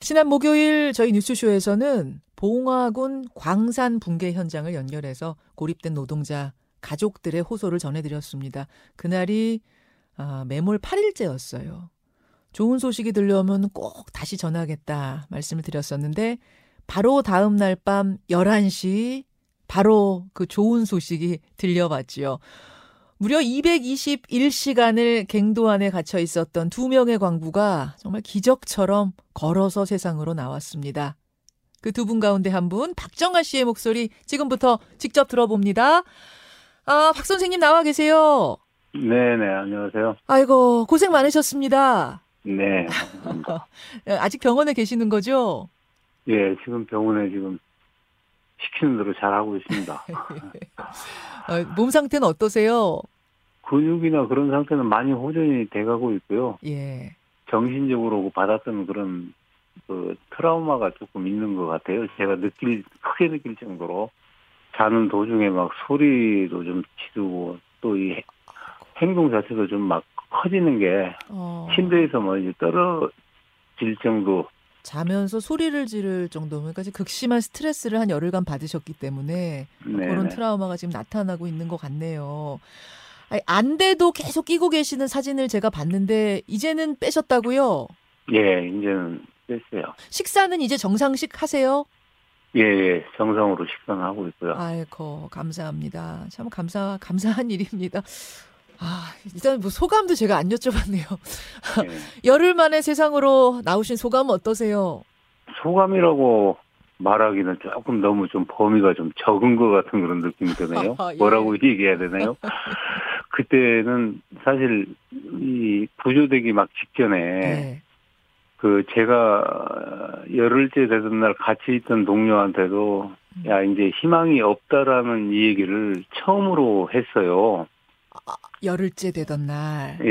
지난 목요일 저희 뉴스쇼에서는 봉화군 광산 붕괴 현장을 연결해서 고립된 노동자 가족들의 호소를 전해드렸습니다. 그날이 아, 매몰 8일째였어요. 좋은 소식이 들려오면 꼭 다시 전하겠다 말씀을 드렸었는데 바로 다음 날 밤 11시 바로 그 좋은 소식이 들려왔지요. 무려 221시간을 갱도 안에 갇혀 있었던 두 명의 광부가 정말 기적처럼 걸어서 세상으로 나왔습니다. 그 두 분 가운데 한 분, 박정아 씨의 목소리 지금부터 직접 들어봅니다. 아, 박 선생님 나와 계세요. 네네, 안녕하세요. 아이고, 고생 많으셨습니다. 네. 아직 병원에 계시는 거죠? 예, 지금 병원에 지금 시키는 대로 잘 하고 있습니다. 어, 몸 상태는 어떠세요? 근육이나 그런 상태는 많이 호전이 돼가고 있고요. 예. 정신적으로 받았던 그런 그 트라우마가 조금 있는 것 같아요. 제가 느낄 크게 느낄 정도로 자는 도중에 막 소리도 좀 지르고 또 이 행동 자체도 좀 막 커지는 게 어, 침대에서 뭐 이제 떨어질 정도 자면서 소리를 지를 정도면 까지 극심한 스트레스를 한 열흘간 받으셨기 때문에 네. 그런 트라우마가 지금 나타나고 있는 것 같네요. 아니, 안대도 계속 끼고 계시는 사진을 제가 봤는데 이제는 빼셨다고요? 예, 이제는 됐어요. 식사는 이제 정상식 하세요? 예, 예, 정상으로 식사는 하고 있고요. 아이고 감사합니다. 참 감사 감사한 일입니다. 아 일단 뭐 소감도 제가 안 여쭤봤네요. 예. 열흘 만에 세상으로 나오신 소감은 어떠세요? 소감이라고 말하기는 조금 너무 좀 범위가 좀 적은 것 같은 그런 느낌이 드네요. 아, 예. 뭐라고 얘기해야 되나요? 그때는 사실 이 구조되기 막 직전에 네. 그 제가 열흘째 되던 날 같이 있던 동료한테도 음. 야 이제 희망이 없다라는 이 얘기를 처음으로 했어요. 열흘째 되던 날. 예,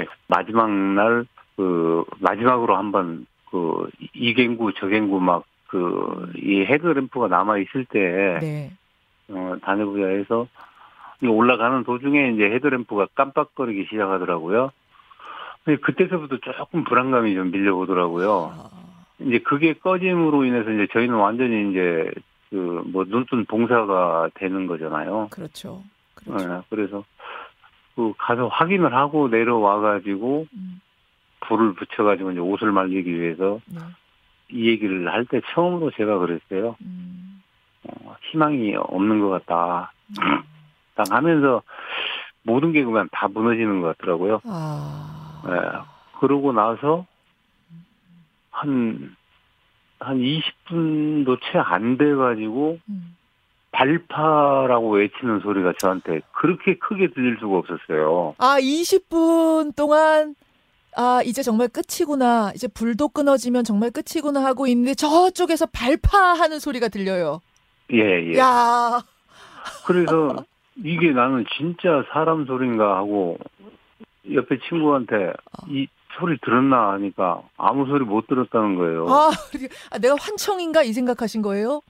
예. 마지막 날, 그, 마지막으로 한 번, 그, 이갱구, 저갱구 막, 그, 이 헤드램프가 남아있을 때, 네. 어, 다녀보자 해서, 이 올라가는 도중에 이제 헤드램프가 깜빡거리기 시작하더라고요. 근데 그때서부터 조금 불안감이 좀 밀려오더라고요. 아, 이제 그게 꺼짐으로 인해서 이제 저희는 완전히 이제, 그, 뭐, 눈뜬 봉사가 되는 거잖아요. 그렇죠. 그렇죠. 예, 그래서 그 가서 확인을 하고 내려와 가지고 음, 불을 붙여 가지고 이제 옷을 말리기 위해서 네. 이 얘기를 할 때 처음으로 제가 그랬어요. 음, 어, 희망이 없는 것 같다. 딱 하면서 모든 게 그냥 다 무너지는 것 같더라고요. 아. 예. 그러고 나서 한, 한 20분도 채 안 돼가지고 음, 발파라고 외치는 소리가 저한테 그렇게 크게 들릴 수가 없었어요. 아, 20분 동안 아, 이제 정말 끝이구나. 이제 불도 끊어지면 정말 끝이구나 하고 있는데 저쪽에서 발파하는 소리가 들려요. 예, 예. 야. 그래서 이게 나는 진짜 사람 소린가 하고 옆에 친구한테 이 소리 들었나 하니까 아무 소리 못 들었다는 거예요. 아, 아, 내가 환청인가 이 생각하신 거예요?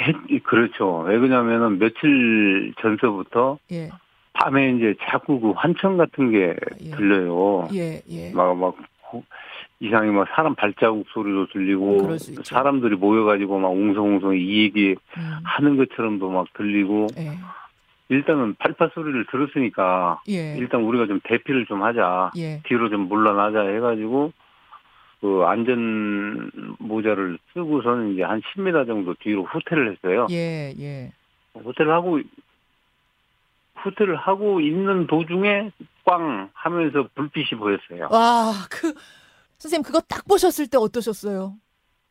했- 그렇죠. 왜 그러냐면은 며칠 전서부터 예. 밤에 이제 자꾸 그 환청 같은 게 예. 들려요. 예, 예. 막, 막, 고- 이상히 막 사람 발자국 소리도 들리고. 사람들이 모여가지고 막 웅성웅성 이 얘기 음, 하는 것처럼도 막 들리고, 예. 일단은 발파 소리를 들었으니까, 예. 일단 우리가 좀 대피를 좀 하자. 예. 뒤로 좀 물러나자 해가지고 그 안전 모자를 쓰고서는 이제 한 10m 정도 뒤로 후퇴를 했어요. 예, 예. 후퇴를 하고 후퇴를 하고 있는 도중에 꽝 하면서 불빛이 보였어요. 와, 그 선생님 그거 딱 보셨을 때 어떠셨어요?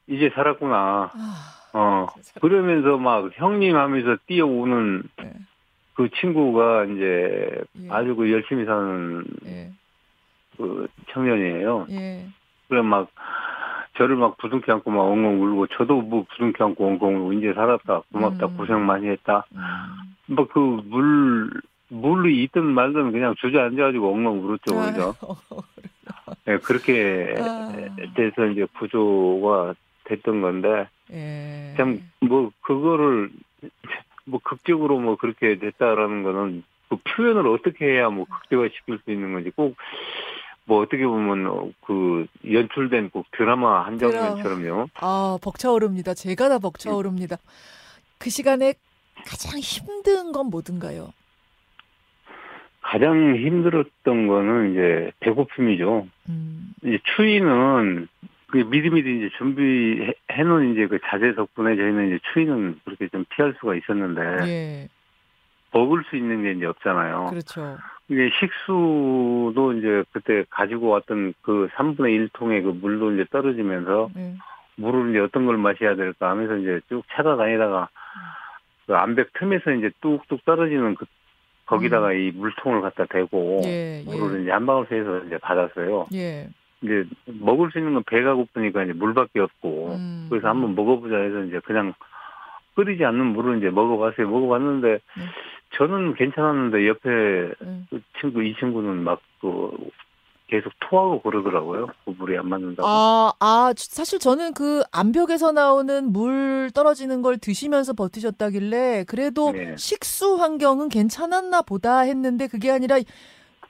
이제 살았구나. 아, 어. 그러면서 막 형님 하면서 뛰어오는 예. 그 친구가 이제 예. 아주 그 열심히 사는 예. 그 청년이에요. 예. 그래 막 저를 막 부둥켜 안고 막 엉엉 울고 저도 뭐 부둥켜 안고 엉엉 울고 이제 살았다 고맙다 음. 고생 많이 했다 음. 뭐그물 물이 있든 말든 그냥 주저앉아가지고 엉엉 울었죠 그죠 예, 그렇게 아. 돼서 이제 구조가 됐던 건데 예. 참뭐 그거를 뭐 극적으로 뭐 그렇게 됐다라는 거는 그 표현을 어떻게 해야 뭐 극대화 시킬 수 있는 건지 꼭 뭐 어떻게 보면 어, 그 연출된 꼭 드라마 한 장면처럼요. 아, 벅차오릅니다. 제가 다 벅차오릅니다. 그 시간에 가장 힘든 건 뭐든가요? 가장 힘들었던 거는 이제 배고픔이죠. 음, 이제 추위는 그 미리미리 이제 준비해 놓은 이제 그 자재 덕분에 저희는 이제 추위는 그렇게 좀 피할 수가 있었는데 예, 먹을 수 있는 게 이제 없잖아요. 그렇죠. 이게 식수도 이제 그때 가지고 왔던 그 3분의 1 통의 그 물도 이제 떨어지면서 예. 물을 이제 어떤 걸 마셔야 될까 하면서 이제 쭉 찾아다니다가 그 암벽 틈에서 이제 뚝뚝 떨어지는 그 거기다가 이 물통을 갖다 대고 예, 물을 예, 이제 한 방울 새서 이제 받았어요. 예. 이제 먹을 수 있는 건 배가 고프니까 이제 물밖에 없고 음, 그래서 한번 먹어보자 해서 이제 그냥 끓이지 않는 물을 이제 먹어봤어요. 먹어봤는데 네. 저는 괜찮았는데 옆에 예. 그 친구 이 친구는 막그 계속 토하고 그러더라고요. 그 물이 안 맞는다고. 아, 아, 사실 저는 그 암벽에서 나오는 물 떨어지는 걸 드시면서 버티셨다길래 그래도 네. 식수 환경은 괜찮았나 보다 했는데 그게 아니라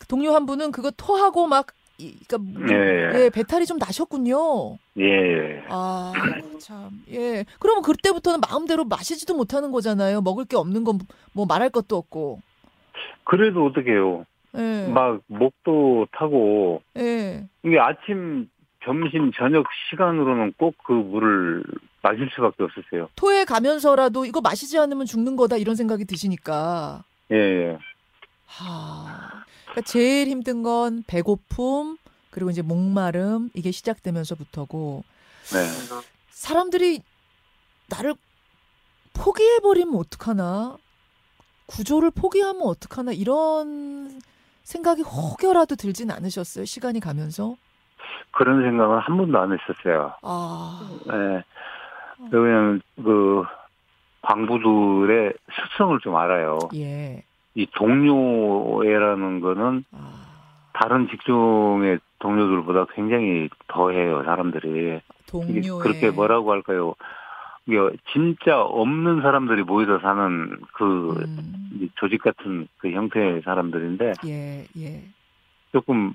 동료 한 분은 그거 토하고 막 이- 그러니까 네. 예, 배탈이 좀 나셨군요. 예. 아, 참. 예. 그러면 그때부터는 마음대로 마시지도 못하는 거잖아요. 먹을 게 없는 건 뭐 말할 것도 없고. 그래도 어떡해요. 예. 막 목도 타고 예. 이게 아침, 점심, 저녁 시간으로는 꼭 그 물을 마실 수밖에 없었어요. 토해 가면서라도 이거 마시지 않으면 죽는 거다 이런 생각이 드시니까. 예, 예. 하. 그러니까 제일 힘든 건 배고픔 그리고 이제 목마름 이게 시작되면서부터고 네. 사람들이 나를 포기해 버리면 어떡하나? 구조를 포기하면 어떡하나? 이런 생각이 혹여라도 들진 않으셨어요? 시간이 가면서? 그런 생각은 한 번도 안 했었어요. 아, 예. 왜냐면 그 광부들의 습성을 좀 알아요. 예. 이 동료애라는 거는 아, 다른 직종의 동료들보다 굉장히 더해요, 사람들이. 동료의 그렇게 뭐라고 할까요? 이게 진짜 없는 사람들이 모여서 사는 그 음, 이 조직 같은 그 형태의 사람들인데 예, 예. 조금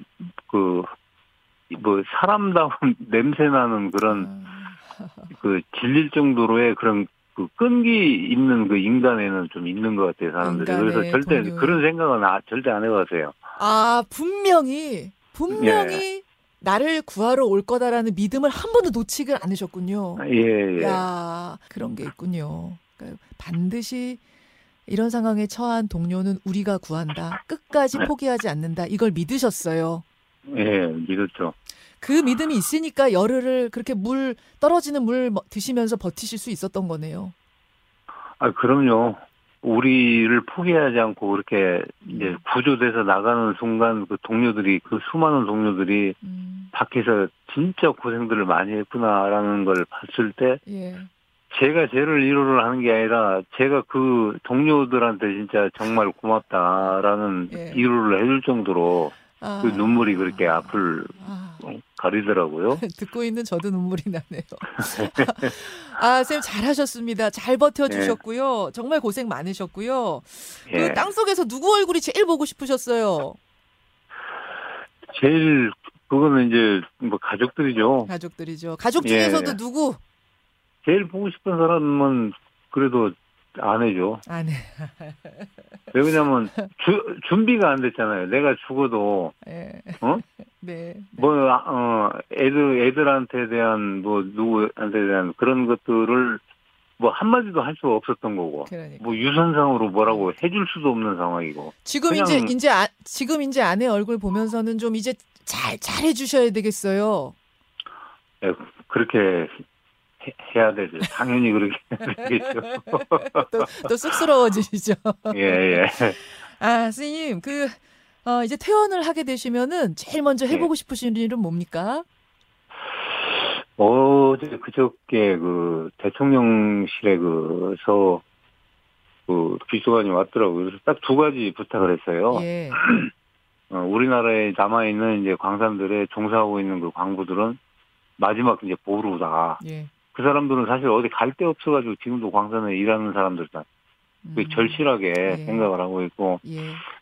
그 뭐 사람다운 냄새 나는 그런 아, 그 질릴 정도로의 그런 그 끈기 있는 그 인간에는 좀 있는 것 같아요 사람들이 그래서 절대 동료의- 그런 생각은 아, 절대 안 해봤어요. 아, 분명히 분명히 예. 나를 구하러 올 거다라는 믿음을 한 번도 놓치길 않으셨군요. 예 예. 야, 그런 게 있군요. 그러니까 반드시 이런 상황에 처한 동료는 우리가 구한다. 끝까지 네. 포기하지 않는다. 이걸 믿으셨어요. 예 믿었죠. 그 믿음이 있으니까 열흘을 그렇게 물 떨어지는 물 뭐- 드시면서 버티실 수 있었던 거네요. 아 그럼요. 우리를 포기하지 않고 그렇게 이제 구조돼서 나가는 순간 그 동료들이 그 수많은 동료들이 음, 밖에서 진짜 고생들을 많이 했구나라는 걸 봤을 때 예. 제가 죄를 위로를 하는 게 아니라 제가 그 동료들한테 진짜 정말 고맙다라는 예. 위로를 해줄 정도로 아, 그 눈물이 그렇게 앞을 아, 가리더라고요. 듣고 있는 저도 눈물이 나네요. 아, 쌤 잘하셨습니다. 잘 버텨주셨고요. 정말 고생 많으셨고요. 예. 그 땅속에서 누구 얼굴이 제일 보고 싶으셨어요? 제일 그거는 이제 뭐 가족들이죠. 가족들이죠. 가족 예. 중에서도 누구? 제일 보고 싶은 사람은 그래도 아내죠. 아내. 왜 그러냐면 주, 준비가 안 됐잖아요. 내가 죽어도 예. 어? 네. 뭐 어, 애들 애들한테 대한 뭐 누구한테 대한 그런 것들을 뭐 한마디도 할 수가 없었던 거고. 그러니까. 뭐 유선상으로 뭐라고 해줄 수도 없는 상황이고. 지금 이제 이제 아, 지금 이제 아내 얼굴 보면서는 좀 이제 잘 잘해 주셔야 되겠어요. 예, 그렇게 해, 해야 되죠. 당연히 그렇게 되겠죠. 또, 또 쑥스러워지시죠. 예, 예. 아, 스님, 그, 어, 이제 퇴원을 하게 되시면은 제일 먼저 해보고 싶으신 일은 뭡니까? 어제 그저께 그 대통령실에 그서 그 비서관이 왔더라고요. 그래서 딱 두 가지 부탁을 했어요. 예. 어, 우리나라에 남아 있는 이제 광산들에 종사하고 있는 그 광부들은 마지막 이제 보루다. 예. 그 사람들은 사실 어디 갈 데 없어가지고 지금도 광산에 일하는 사람들다. 그 음, 절실하게 예. 생각을 하고 있고 예.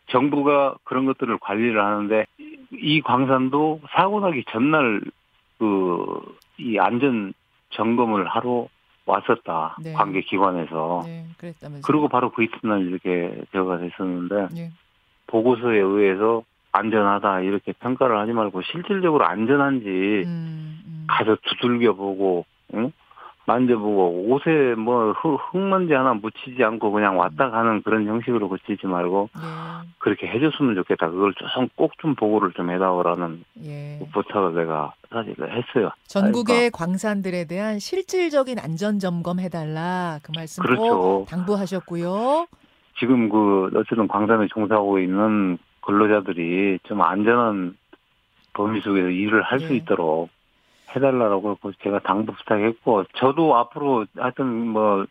정부가 그런 것들을 관리를 하는데 이 광산도 사고 나기 전날 그 이 안전 점검을 하러 왔었다 네. 관계 기관에서 네. 그리고 바로 그 이튿날 이렇게 제가 됐었는데 예. 보고서에 의해서 안전하다 이렇게 평가를 하지 말고 실질적으로 안전한지 음, 음. 가서 두들겨 보고 응? 만져보고 옷에 뭐 흙, 흙먼지 하나 묻히지 않고 그냥 왔다 가는 그런 형식으로 고치지 말고 예. 그렇게 해줬으면 좋겠다. 그걸 좀 꼭 좀 보고를 좀 해다오라는 예. 부탁을 내가 사실 했어요. 전국의 광산들에 대한 실질적인 안전 점검 해달라 그 말씀 꼭 그렇죠. 당부하셨고요. 지금 그 어쨌든 광산에 종사하고 있는 근로자들이 좀 안전한 범위 속에서 일을 할수 네. 있도록 해달라고 그 제가 당부 부탁했고 저도 앞으로 하여튼 뭐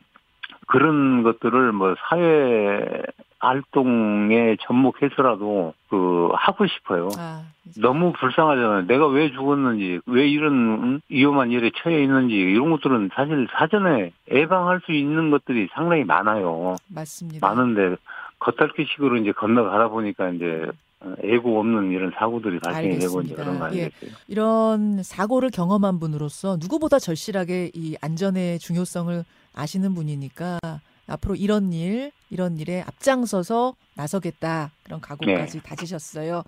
그런 것들을 뭐 사회 활동에 접목해서라도 그 하고 싶어요. 아, 이제 너무 불쌍하잖아요. 내가 왜 죽었는지, 왜 이런 음, 위험한 일에 처해 있는지 이런 것들은 사실 사전에 예방할 수 있는 것들이 상당히 많아요. 맞습니다. 많은데 겉핥기식으로 이제 건너가다 보니까 이제 어, 예고 없는 이런 사고들이 발생이 되고 이제. 그런 거 예. 아니겠어요? 이런 사고를 경험한 분으로서 누구보다 절실하게 이 안전의 중요성을 아시는 분이니까 앞으로 이런 일, 이런 일에 앞장서서 나서겠다 그런 각오까지 네. 다지셨어요.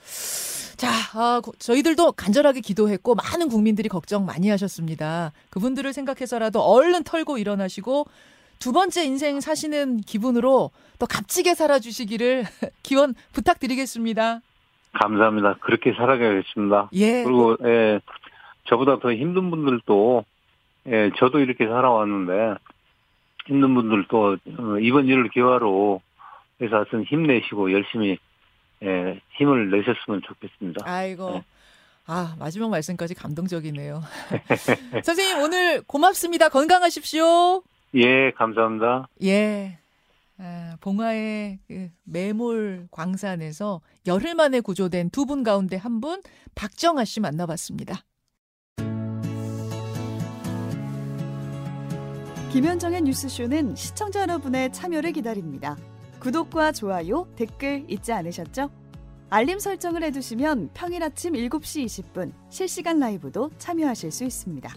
자, 아, 고- 저희들도 간절하게 기도했고 많은 국민들이 걱정 많이 하셨습니다. 그분들을 생각해서라도 얼른 털고 일어나시고 두 번째 인생 사시는 기분으로 또 값지게 살아주시기를 기원 부탁드리겠습니다. 감사합니다. 그렇게 살아가겠습니다. 예, 그리고 예, 저보다 더 힘든 분들도 예, 저도 이렇게 살아왔는데 힘든 분들도 어, 이번 일을 기화로 해서 하여튼 힘내시고 열심히 예, 힘을 내셨으면 좋겠습니다. 아이고. 네. 아, 마지막 말씀까지 감동적이네요. 선생님, 오늘 고맙습니다. 건강하십시오. 예, 감사합니다. 예. 아, 봉화의 그 매몰 광산에서 열흘 만에 구조된 두 분 가운데 한 분, 박정아 씨 만나봤습니다. 김현정의 뉴스쇼는 시청자 여러분의 참여를 기다립니다. 구독과 좋아요, 댓글 잊지 않으셨죠? 알림 설정을 해두시면 평일 아침 7시 20분 실시간 라이브도 참여하실 수 있습니다.